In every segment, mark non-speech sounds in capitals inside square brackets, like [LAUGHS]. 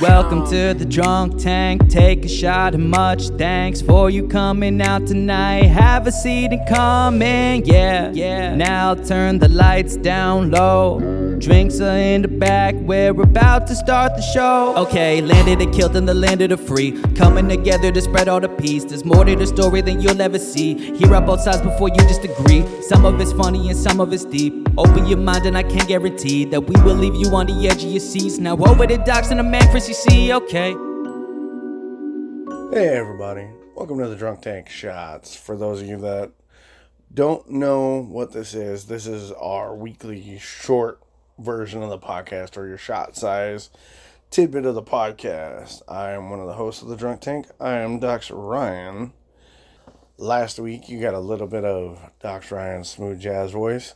Welcome to the drunk tank. Take a shot and much thanks for you coming out tonight. Have a seat and come in, yeah. Yeah. Now turn the lights down low. Drinks are in the back. We're about to start the show. Okay, landed and killed in the land of the free. Coming together to spread all the peace. There's more to the story than you'll ever see. Hear out both sides before you just agree. Some of it's funny and some of it's deep. Open your mind and I can't guarantee that we will leave you on the edge of your seats. Now over the docks and the man Chrissy C. Okay. Hey everybody, welcome to the Drunk Tank Shots. For those of you that don't know what this is, this is our weekly short version of the podcast or your shot size tidbit of the podcast. I am one of the hosts of the Drunk Tank. I am Dox Ryan. Last week you got a little bit of Dox Ryan's smooth jazz voice.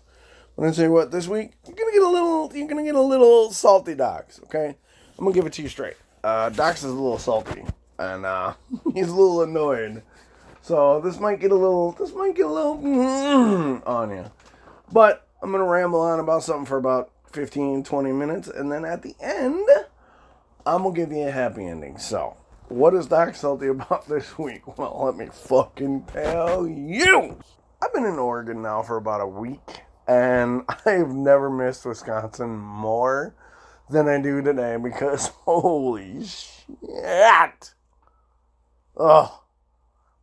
When I tell you what, this week you're gonna get a little you're gonna get a little salty Dox, okay? I'm gonna give it to you straight. Uh Dox is a little salty and uh [LAUGHS] he's a little annoyed. So this might get a little this might get a little on you. But I'm gonna ramble on about something for about 15, 20 minutes, and then at the end, I'm gonna give you a happy ending. So, what is Doc salty about [LAUGHS] this week? Well, let me fucking tell you. I've been in Oregon now for about a week, and [LAUGHS] I've never missed Wisconsin more than I do today because [LAUGHS] holy shit. Oh,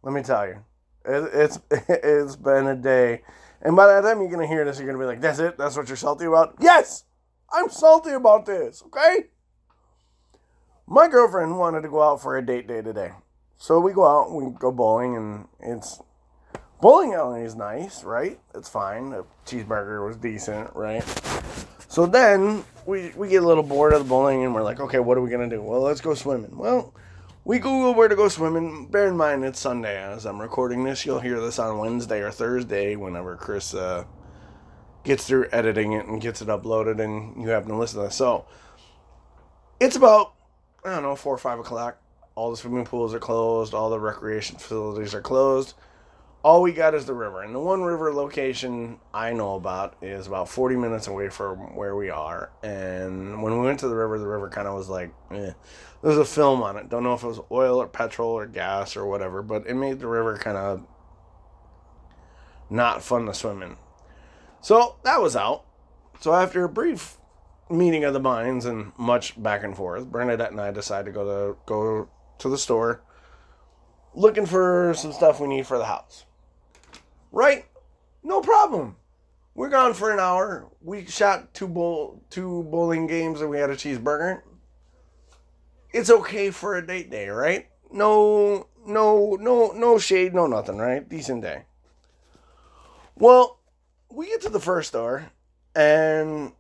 let me tell you, it, it's it's been a day. And by the time you're gonna hear this, you're gonna be like, "That's it? That's what you're salty about?" Yes, I'm salty about this. Okay. My girlfriend wanted to go out for a date day today, so we go out. and We go bowling, and it's bowling alley is nice, right? It's fine. The cheeseburger was decent, right? So then we we get a little bored of the bowling, and we're like, "Okay, what are we gonna do?" Well, let's go swimming. Well we Google where to go swimming. Bear in mind, it's Sunday as I'm recording this. You'll hear this on Wednesday or Thursday whenever Chris uh, gets through editing it and gets it uploaded, and you happen to listen to this. So it's about, I don't know, four or five o'clock. All the swimming pools are closed, all the recreation facilities are closed. All we got is the river. And the one river location I know about is about 40 minutes away from where we are. And when we went to the river, the river kind of was like, eh. There's a film on it. Don't know if it was oil or petrol or gas or whatever, but it made the river kind of not fun to swim in. So that was out. So after a brief meeting of the minds and much back and forth, Bernadette and I decided to go to go to the store looking for some stuff we need for the house. Right? No problem. We're gone for an hour. We shot two bowl two bowling games and we had a cheeseburger it's okay for a date day, right? No, no, no, no shade, no nothing, right? Decent day. Well, we get to the first store and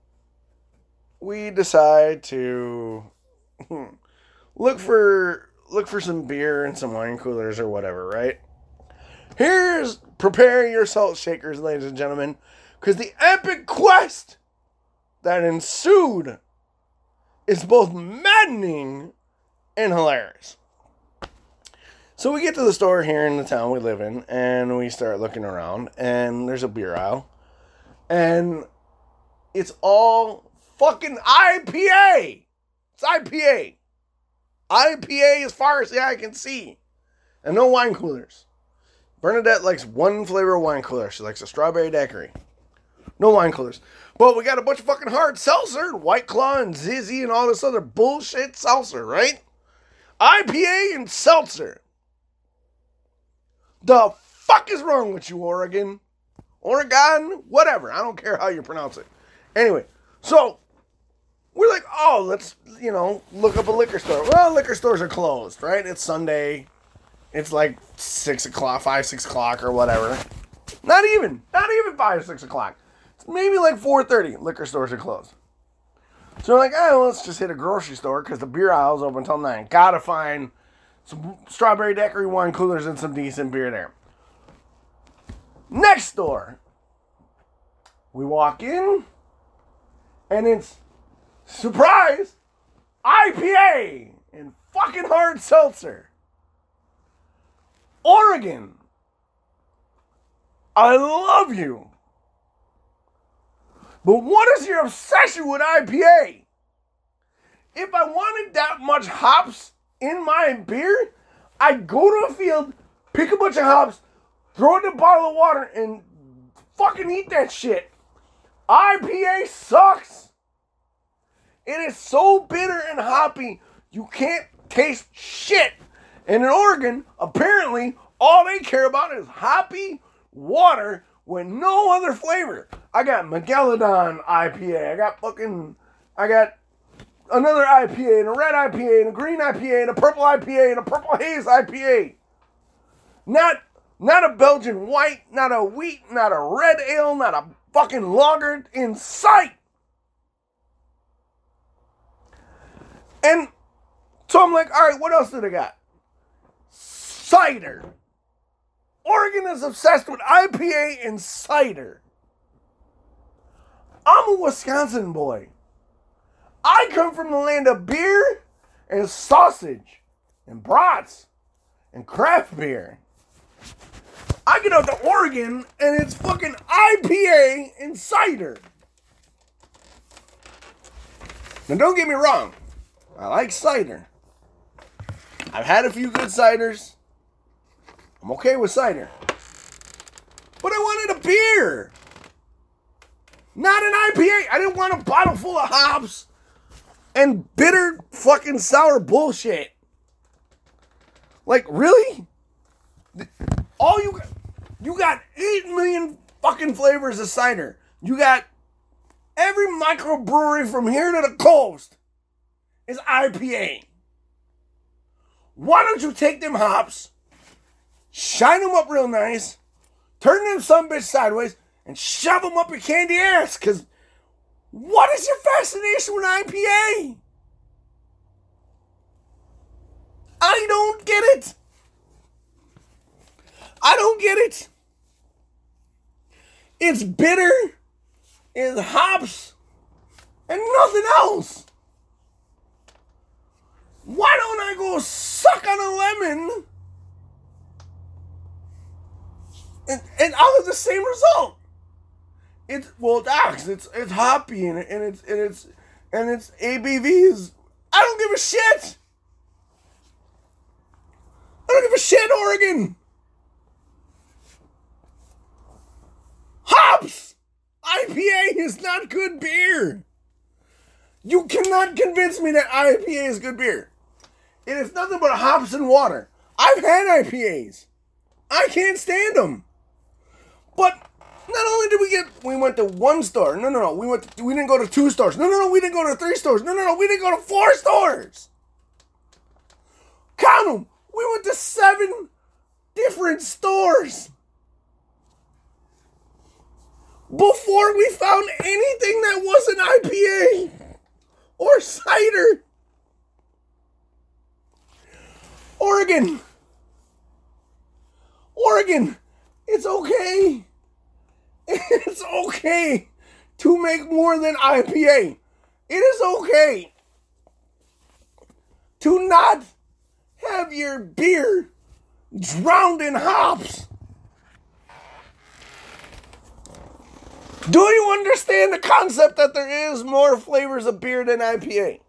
we decide to hmm, look for look for some beer and some wine coolers or whatever, right? Here's prepare your salt shakers, ladies and gentlemen, because the epic quest that ensued is both maddening and hilarious. So we get to the store here in the town we live in, and we start looking around, and there's a beer aisle, and it's all fucking IPA. It's IPA. IPA as far as the eye can see, and no wine coolers. Bernadette likes one flavor of wine cooler. She likes a strawberry daiquiri. No wine coolers. But we got a bunch of fucking hard seltzer, White Claw and Vizzy and all this other bullshit seltzer, right? IPA and seltzer. The fuck is wrong with you, Oregon? Oregon? Whatever. I don't care how you pronounce it. Anyway, so we're like, oh, let's, you know, look up a liquor store. Well, liquor stores are closed, right? It's Sunday. It's like six o'clock, five, six o'clock, or whatever. Not even, not even five, or six o'clock. It's maybe like four thirty. Liquor stores are closed. So we're like, oh, let's just hit a grocery store because the beer aisle's open until 9. Gotta find some strawberry daiquiri wine coolers and some decent beer there. Next door, we walk in, and it's surprise IPA and fucking hard seltzer. Oregon, I love you. But what is your obsession with IPA? if I wanted that much hops in my beer, I'd go to a field, pick a bunch of hops, throw it in a bottle of water, and fucking eat that shit. IPA sucks. It is so bitter and hoppy, you can't taste shit. And in Oregon, apparently, all they care about is hoppy water with no other flavor. I got Megalodon IPA. I got fucking, I got another IPA and a red IPA and a green IPA and a purple IPA and a purple [LAUGHS] haze IPA. Not, not a Belgian white, not a wheat, not a red ale, not a fucking lager in sight. And so I'm like, all right, what else do they got? Cider. Oregon is obsessed with IPA and cider. I'm a Wisconsin boy. I come from the land of beer and sausage and brats and craft beer. I get out to Oregon and it's fucking IPA and cider. Now, don't get me wrong, I like cider. I've had a few good ciders. I'm okay with cider. But I wanted a beer. Not an IPA. I didn't want a bottle full of hops and bitter fucking sour bullshit. Like, really? All you you got 8 million fucking flavors of cider. You got every microbrewery from here to the coast is IPA. Why don't you take them hops, shine them up real nice, turn them some bitch sideways, and shove them up your candy ass? Cause what is your fascination with IPA? I don't get it. I don't get it. It's bitter, it's hops, and nothing else. Why don't I go suck on a lemon and, and I'll have the same result? It's well, Dox, it's it's hoppy and, and it's and it's and it's ABV is I don't give a shit. I don't give a shit, Oregon. Hops! IPA is not good beer. You cannot convince me that IPA is good beer. It is nothing but hops and water. I've had IPAs. I can't stand them. But not only did we get, we went to one store. No, no, no. We went. To, we didn't go to two stores. No, no, no. We didn't go to three stores. No, no, no. We didn't go to four stores. Count them. We went to seven different stores before we found anything that wasn't IPA or cider. Oregon. Oregon. It's okay. It's okay to make more than IPA. It is okay to not have your beer drowned in hops. Do you understand the concept that there is more flavors of beer than IPA?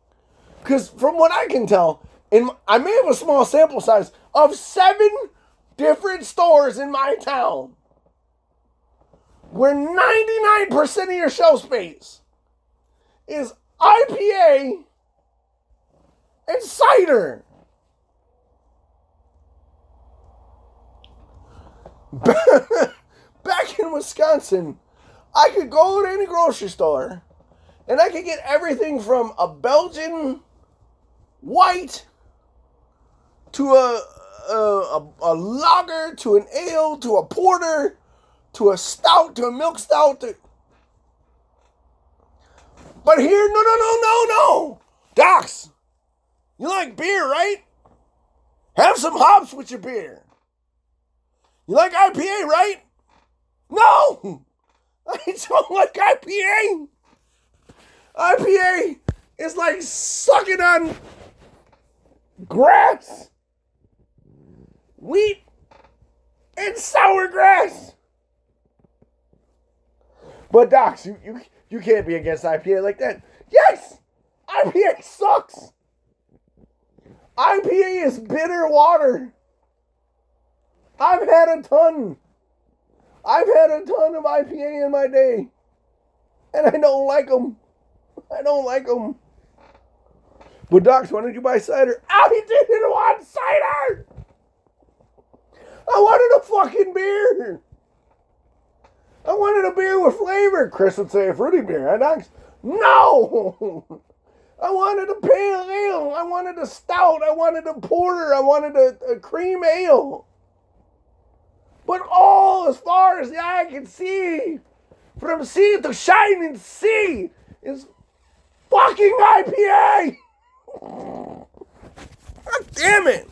Because from what I can tell, and I may have a small sample size of seven different stores in my town where 99% of your shelf space is IPA and cider. [LAUGHS] Back in Wisconsin, I could go to any grocery store and I could get everything from a Belgian white to a, a, a, a lager to an ale to a porter to a stout to a milk stout. To... But here, no, no, no, no, no. Dox, you like beer, right? Have some hops with your beer. You like IPA, right? No! [LAUGHS] I don't like IPA. IPA is like sucking on grass, wheat, and sour grass. But Dox, you, you you can't be against IPA like that. Yes, IPA sucks. IPA is bitter water. I've had a ton. I've had a ton of IPA in my day. And I don't like them. I don't like them. But Dox, why did you buy cider? I didn't want cider. I wanted a fucking beer. I wanted a beer with flavor. Chris would say a fruity beer. I Dox, no. I wanted a pale ale. I wanted a stout. I wanted a porter. I wanted a, a cream ale. But all as far as the eye can see, from sea to shining sea, is fucking IPA. [LAUGHS] God damn it.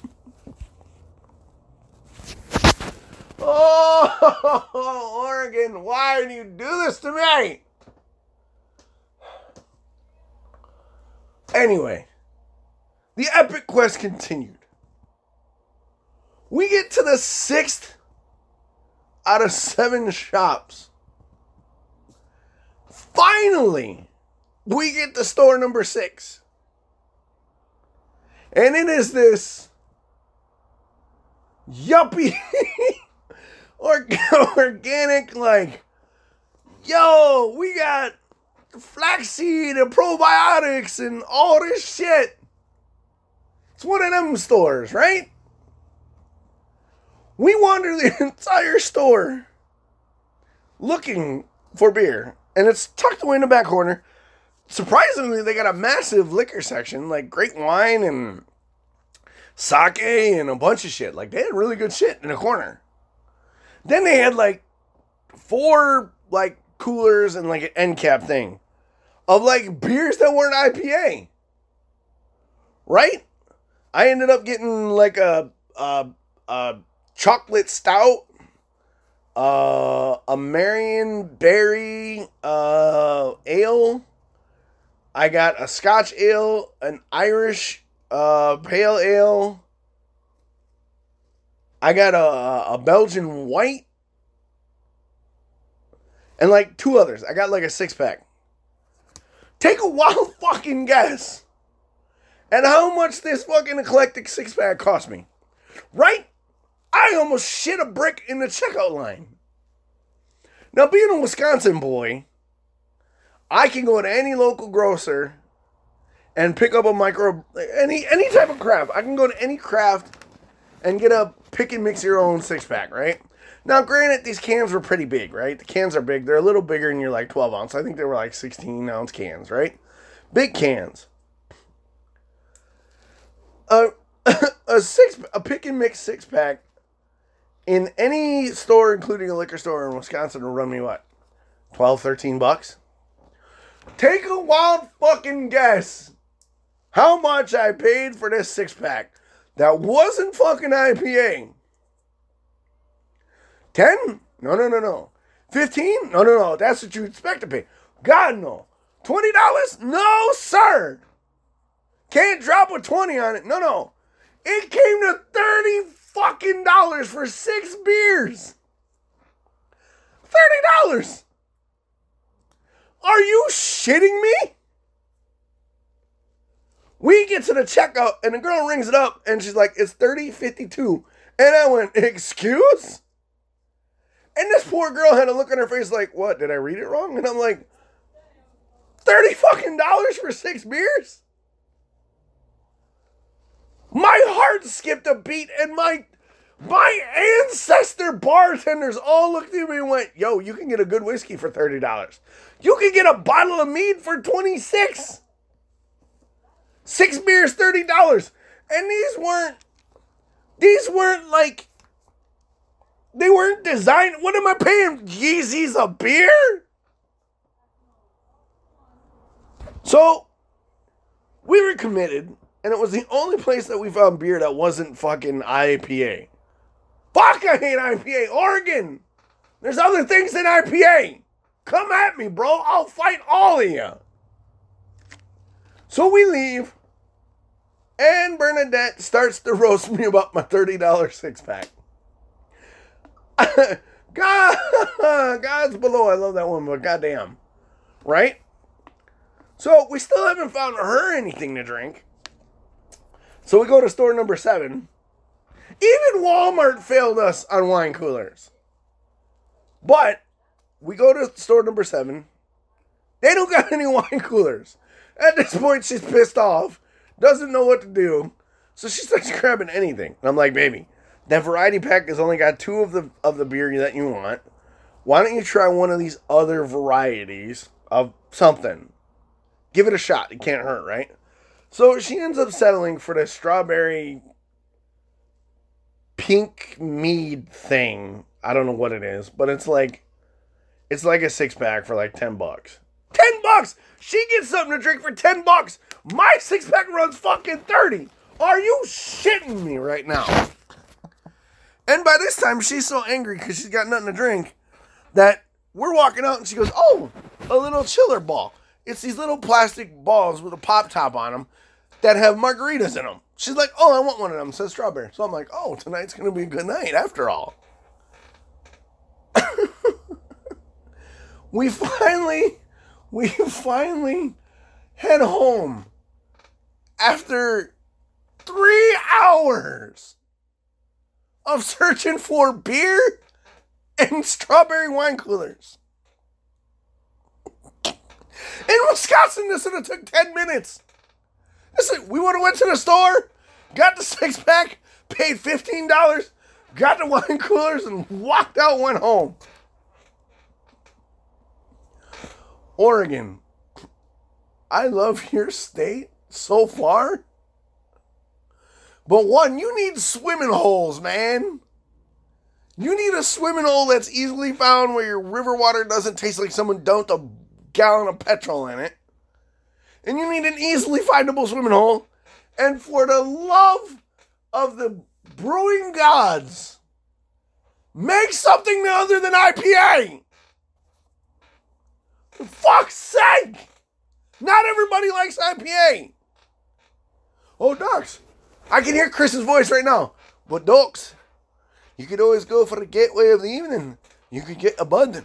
Oh, [LAUGHS] Oregon, why do you do this to me? Anyway, the epic quest continued. We get to the sixth out of seven shops. Finally, we get to store number six. And it is this yuppie [LAUGHS] [LAUGHS] organic, like, yo, we got flaxseed and probiotics and all this shit. It's one of them stores, right? We wander the [LAUGHS] entire store looking for beer, and it's tucked away in the back corner. Surprisingly, they got a massive liquor section, like great wine and sake and a bunch of shit. Like they had really good shit in the corner. Then they had like four like coolers and like an end cap thing of like beers that weren't IPA. Right? I ended up getting like a a, a chocolate stout, uh, a Marionberry uh, ale. I got a Scotch ale, an Irish uh, pale ale. I got a, a Belgian white. And like two others. I got like a six pack. Take a wild [LAUGHS] fucking guess at how much this fucking eclectic six pack cost me. Right? I almost shit a brick in the checkout line. Now, being a Wisconsin boy, I can go to any local grocer and pick up a micro any any type of craft. I can go to any craft and get a pick and mix your own six pack, right? Now, granted, these cans were pretty big, right? The cans are big. They're a little bigger than your like 12 ounce. I think they were like 16 ounce cans, right? Big cans. A, [COUGHS] a six a pick and mix six pack in any store, including a liquor store in Wisconsin, will run me what? 12, 13 bucks? Take a wild fucking guess how much I paid for this six pack that wasn't fucking IPA. 10? No, no, no, no. 15? No, no, no. That's what you expect to pay. God, no. $20? No, sir. Can't drop a 20 on it. No, no. It came to 30 fucking dollars for six beers. $30. Are you shitting me? We get to the checkout and the girl rings it up and she's like, it's 3052. And I went, excuse? And this poor girl had a look on her face like, what, did I read it wrong? And I'm like, 30 fucking dollars for six beers? My heart skipped a beat and my my ancestor bartenders all looked at me and went, yo, you can get a good whiskey for $30. You can get a bottle of mead for 26 Six beers, $30. And these weren't these weren't like they weren't designed. What am I paying Yeezys a beer? So we were committed, and it was the only place that we found beer that wasn't fucking IPA. Fuck, I hate IPA. Oregon. There's other things than IPA. Come at me, bro. I'll fight all of you. So we leave, and Bernadette starts to roast me about my $30 six pack. [LAUGHS] God, [LAUGHS] God's below. I love that one, but goddamn. Right? So we still haven't found her anything to drink. So we go to store number seven. Even Walmart failed us on wine coolers. But we go to store number seven. They don't got [LAUGHS] any wine coolers. At this point, she's pissed off, doesn't know what to do, so she starts [LAUGHS] grabbing anything. And I'm like, baby, that variety pack has only got two of the of the beer that you want. Why don't you try one of these other varieties of something? Give it a shot. It can't hurt, right? So she ends up settling for the strawberry pink mead thing. I don't know what it is, but it's like it's like a six pack for like 10 bucks. 10 bucks! She gets something to drink for 10 bucks. My six pack runs fucking 30. Are you shitting me right now? And by this time, she's so angry because she's got nothing to drink that we're walking out and she goes, Oh, a little chiller ball. It's these little plastic balls with a pop top on them that have margaritas in them. She's like, Oh, I want one of them. Says strawberry. So I'm like, Oh, tonight's going to be a good night after all. [LAUGHS] we finally, we [LAUGHS] finally head home after three hours of searching for beer and strawberry wine coolers. In Wisconsin, this would have took 10 minutes. Listen, we would have went to the store, got the six pack, paid $15, got the wine coolers, and walked out, went home. Oregon, I love your state so far. But one, you need swimming holes, man. You need a swimming hole that's easily found where your river water doesn't taste like someone dumped a gallon of petrol in it. And you need an easily findable swimming hole. And for the love of the brewing gods, make something other than IPA. For fuck's sake! Not everybody likes IPA. Oh, Dox. I can hear Chris's voice right now. But, Dox, you could always go for the gateway of the evening. You could get a bud.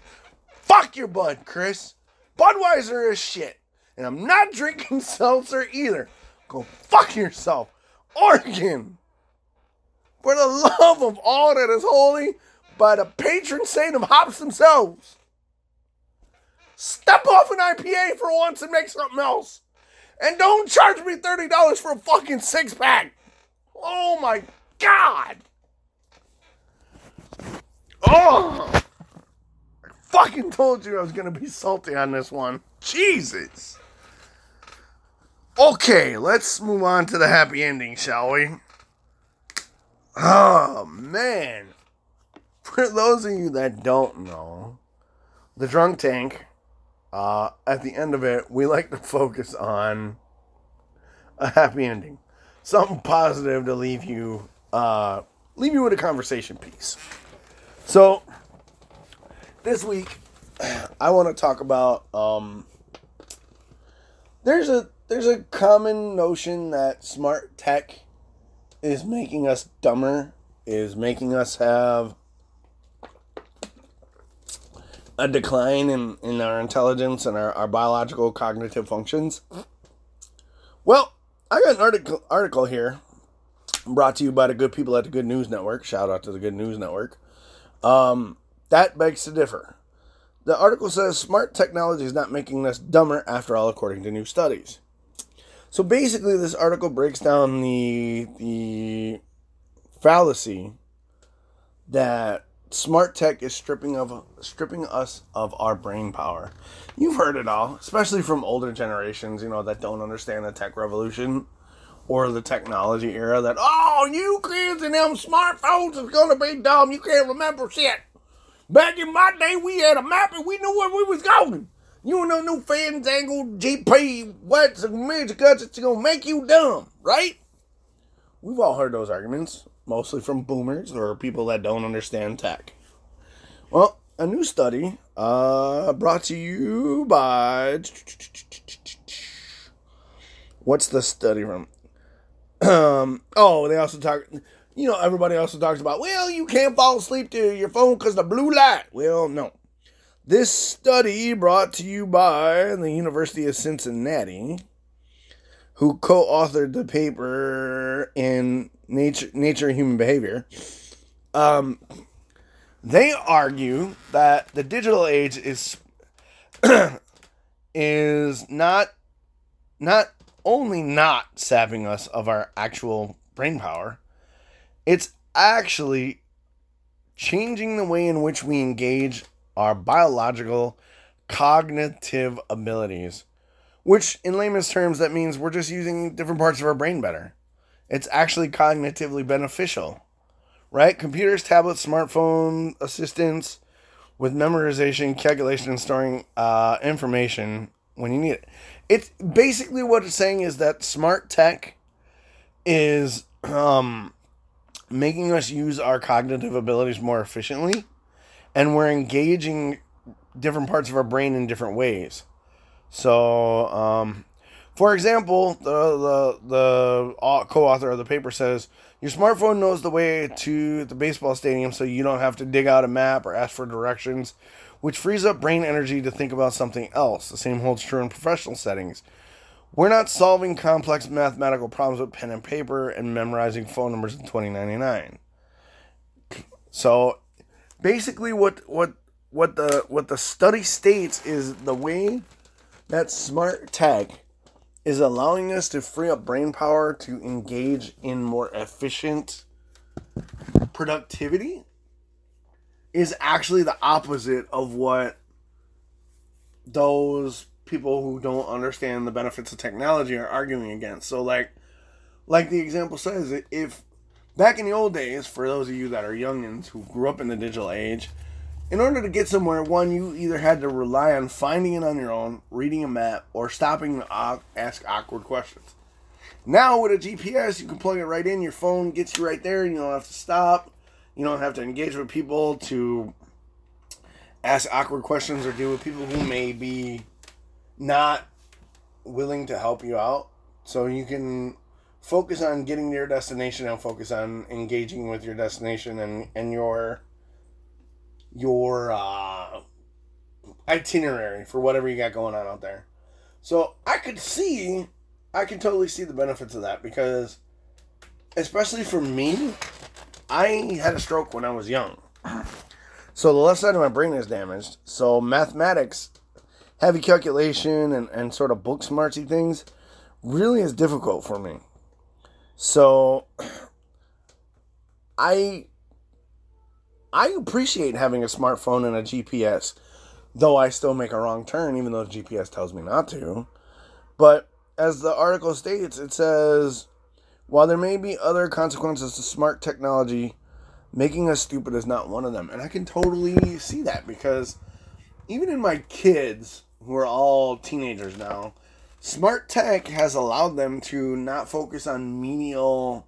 Fuck your bud, Chris. Budweiser is shit. And I'm not drinking [LAUGHS] seltzer either. Go fuck yourself. Oregon. For the love of all that is holy, by the patron saint of hops themselves. Step off an IPA for once and make something else. And don't charge me $30 for a fucking six pack. Oh my god. Oh. I fucking told you I was going to be salty on this one. Jesus. Okay, let's move on to the happy ending, shall we? Oh, man. For those of you that don't know, the drunk tank uh, at the end of it, we like to focus on a happy ending, something positive to leave you, uh, leave you with a conversation piece. So, this week, [CLEARS THROAT] I want to talk about. Um, there's a there's a common notion that smart tech is making us dumber, is making us have a decline in, in our intelligence and our, our biological cognitive functions? Well, I got an article article here brought to you by the good people at the Good News Network. Shout out to the Good News Network. Um, that begs to differ. The article says smart technology is not making us dumber after all, according to new studies. So basically, this article breaks down the the fallacy that smart tech is stripping of stripping us of our brain power. You've heard it all, especially from older generations, you know, that don't understand the tech revolution or the technology era that oh you kids and them smartphones is gonna be dumb. You can't remember shit. Back in my day we had a map and we knew where we was going. You know no fandangled GP what's and magic guts it's gonna make you dumb, right? We've all heard those arguments mostly from boomers or people that don't understand tech. Well, a new study uh, brought to you by. What's the study from? Um, oh, they also talk. You know, everybody also talks about, well, you can't fall asleep to your phone because the blue light. Well, no. This study brought to you by the University of Cincinnati, who co-authored the paper in Nature, Nature and Human Behavior. Um, they argue that the digital age is [CLEARS THROAT] is not not only not sapping us of our actual brain power, it's actually changing the way in which we engage our biological cognitive abilities, which in layman's terms that means we're just using different parts of our brain better. It's actually cognitively beneficial. Right? Computers, tablets, smartphone assistants with memorization, calculation, and storing uh, information when you need it. It's basically what it's saying is that smart tech is um, making us use our cognitive abilities more efficiently, and we're engaging different parts of our brain in different ways. So, um, for example, the the the uh, co-author of the paper says your smartphone knows the way to the baseball stadium, so you don't have to dig out a map or ask for directions, which frees up brain energy to think about something else. The same holds true in professional settings. We're not solving complex mathematical problems with pen and paper and memorizing phone numbers in 2099. So, basically, what what what the what the study states is the way that smart tech is allowing us to free up brain power to engage in more efficient productivity is actually the opposite of what those people who don't understand the benefits of technology are arguing against. So like like the example says, if back in the old days, for those of you that are youngins who grew up in the digital age, in order to get somewhere, one, you either had to rely on finding it on your own, reading a map, or stopping to ask awkward questions. Now with a GPS, you can plug it right in. Your phone gets you right there, and you don't have to stop. You don't have to engage with people to ask awkward questions or deal with people who may be not willing to help you out. So you can focus on getting to your destination and focus on engaging with your destination and, and your your uh, itinerary for whatever you got going on out there. So I could see, I can totally see the benefits of that because, especially for me, I had a stroke when I was young. So the left side of my brain is damaged. So mathematics heavy calculation and, and sort of book smartsy things really is difficult for me. So [CLEARS THROAT] I I appreciate having a smartphone and a GPS, though I still make a wrong turn even though GPS tells me not to. But as the article states, it says while there may be other consequences to smart technology, making us stupid is not one of them. And I can totally see that because even in my kids, who are all teenagers now, smart tech has allowed them to not focus on menial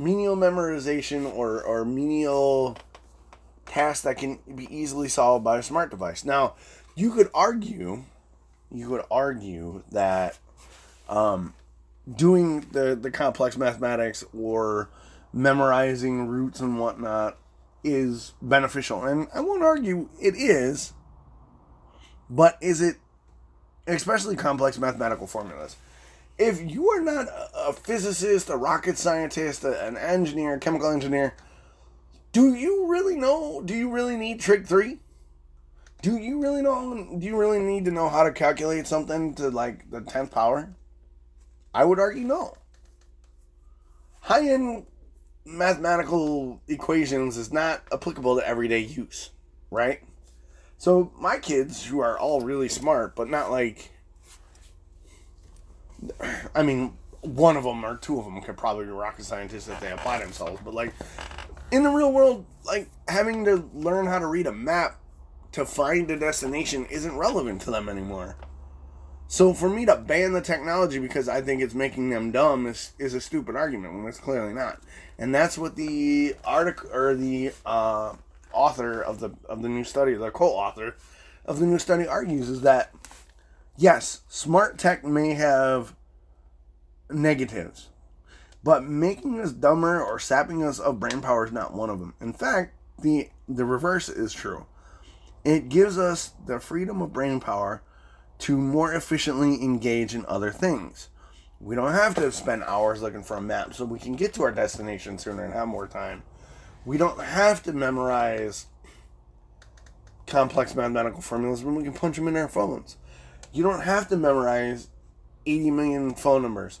menial memorization or, or menial tasks that can be easily solved by a smart device. Now, you could argue, you could argue that um, doing the, the complex mathematics or memorizing roots and whatnot is beneficial. And I won't argue it is, but is it, especially complex mathematical formulas? If you are not a physicist, a rocket scientist, an engineer, chemical engineer, do you really know? Do you really need trig three? Do you really know? Do you really need to know how to calculate something to like the tenth power? I would argue no. High end mathematical equations is not applicable to everyday use, right? So my kids, who are all really smart, but not like, I mean, one of them or two of them could probably be rocket scientists if they apply themselves. But like, in the real world, like having to learn how to read a map to find a destination isn't relevant to them anymore. So for me to ban the technology because I think it's making them dumb is, is a stupid argument when it's clearly not. And that's what the article or the uh, author of the of the new study, the co-author of the new study argues is that yes, smart tech may have negatives, but making us dumber or sapping us of brain power is not one of them. In fact, the the reverse is true. it gives us the freedom of brain power to more efficiently engage in other things. We don't have to spend hours looking for a map so we can get to our destination sooner and have more time. We don't have to memorize complex mathematical formulas when we can punch them in our phones. You don't have to memorize 80 million phone numbers.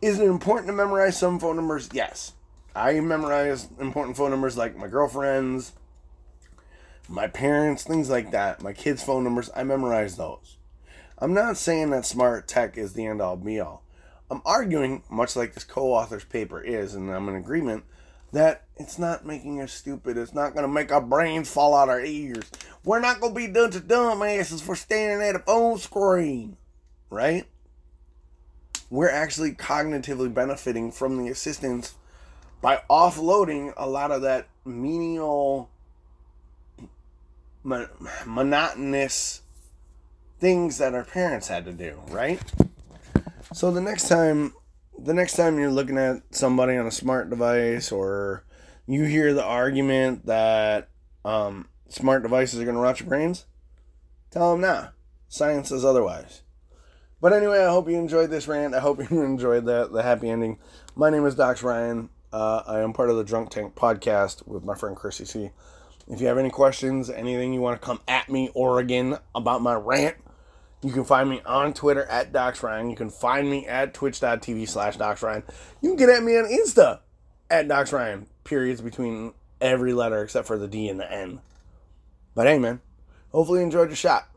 Is it important to memorize some phone numbers? Yes. I memorize important phone numbers like my girlfriend's, my parents, things like that, my kids' phone numbers. I memorize those. I'm not saying that smart tech is the end all be all. I'm arguing, much like this co author's paper is, and I'm in agreement, that it's not making us stupid. It's not going to make our brains fall out of our ears. We're not going to be done to dumbasses for staring at a phone screen, right? We're actually cognitively benefiting from the assistance by offloading a lot of that menial, monotonous things that our parents had to do, right? So the next time the next time you're looking at somebody on a smart device or you hear the argument that um, smart devices are going to rot your brains, tell them nah. Science says otherwise. But anyway, I hope you enjoyed this rant. I hope [LAUGHS] you enjoyed the, the happy ending. My name is Dox Ryan. Uh, I am part of the Drunk Tank podcast with my friend Chrissy C. If you have any questions, anything you want to come at me, Oregon, about my rant, you can find me on Twitter at DoxRyan. You can find me at twitch.tv slash DoxRyan. You can get at me on Insta at DoxRyan. Periods between every letter except for the D and the N. But hey, man, hopefully you enjoyed your shot.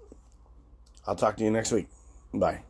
I'll talk to you next week. Bye.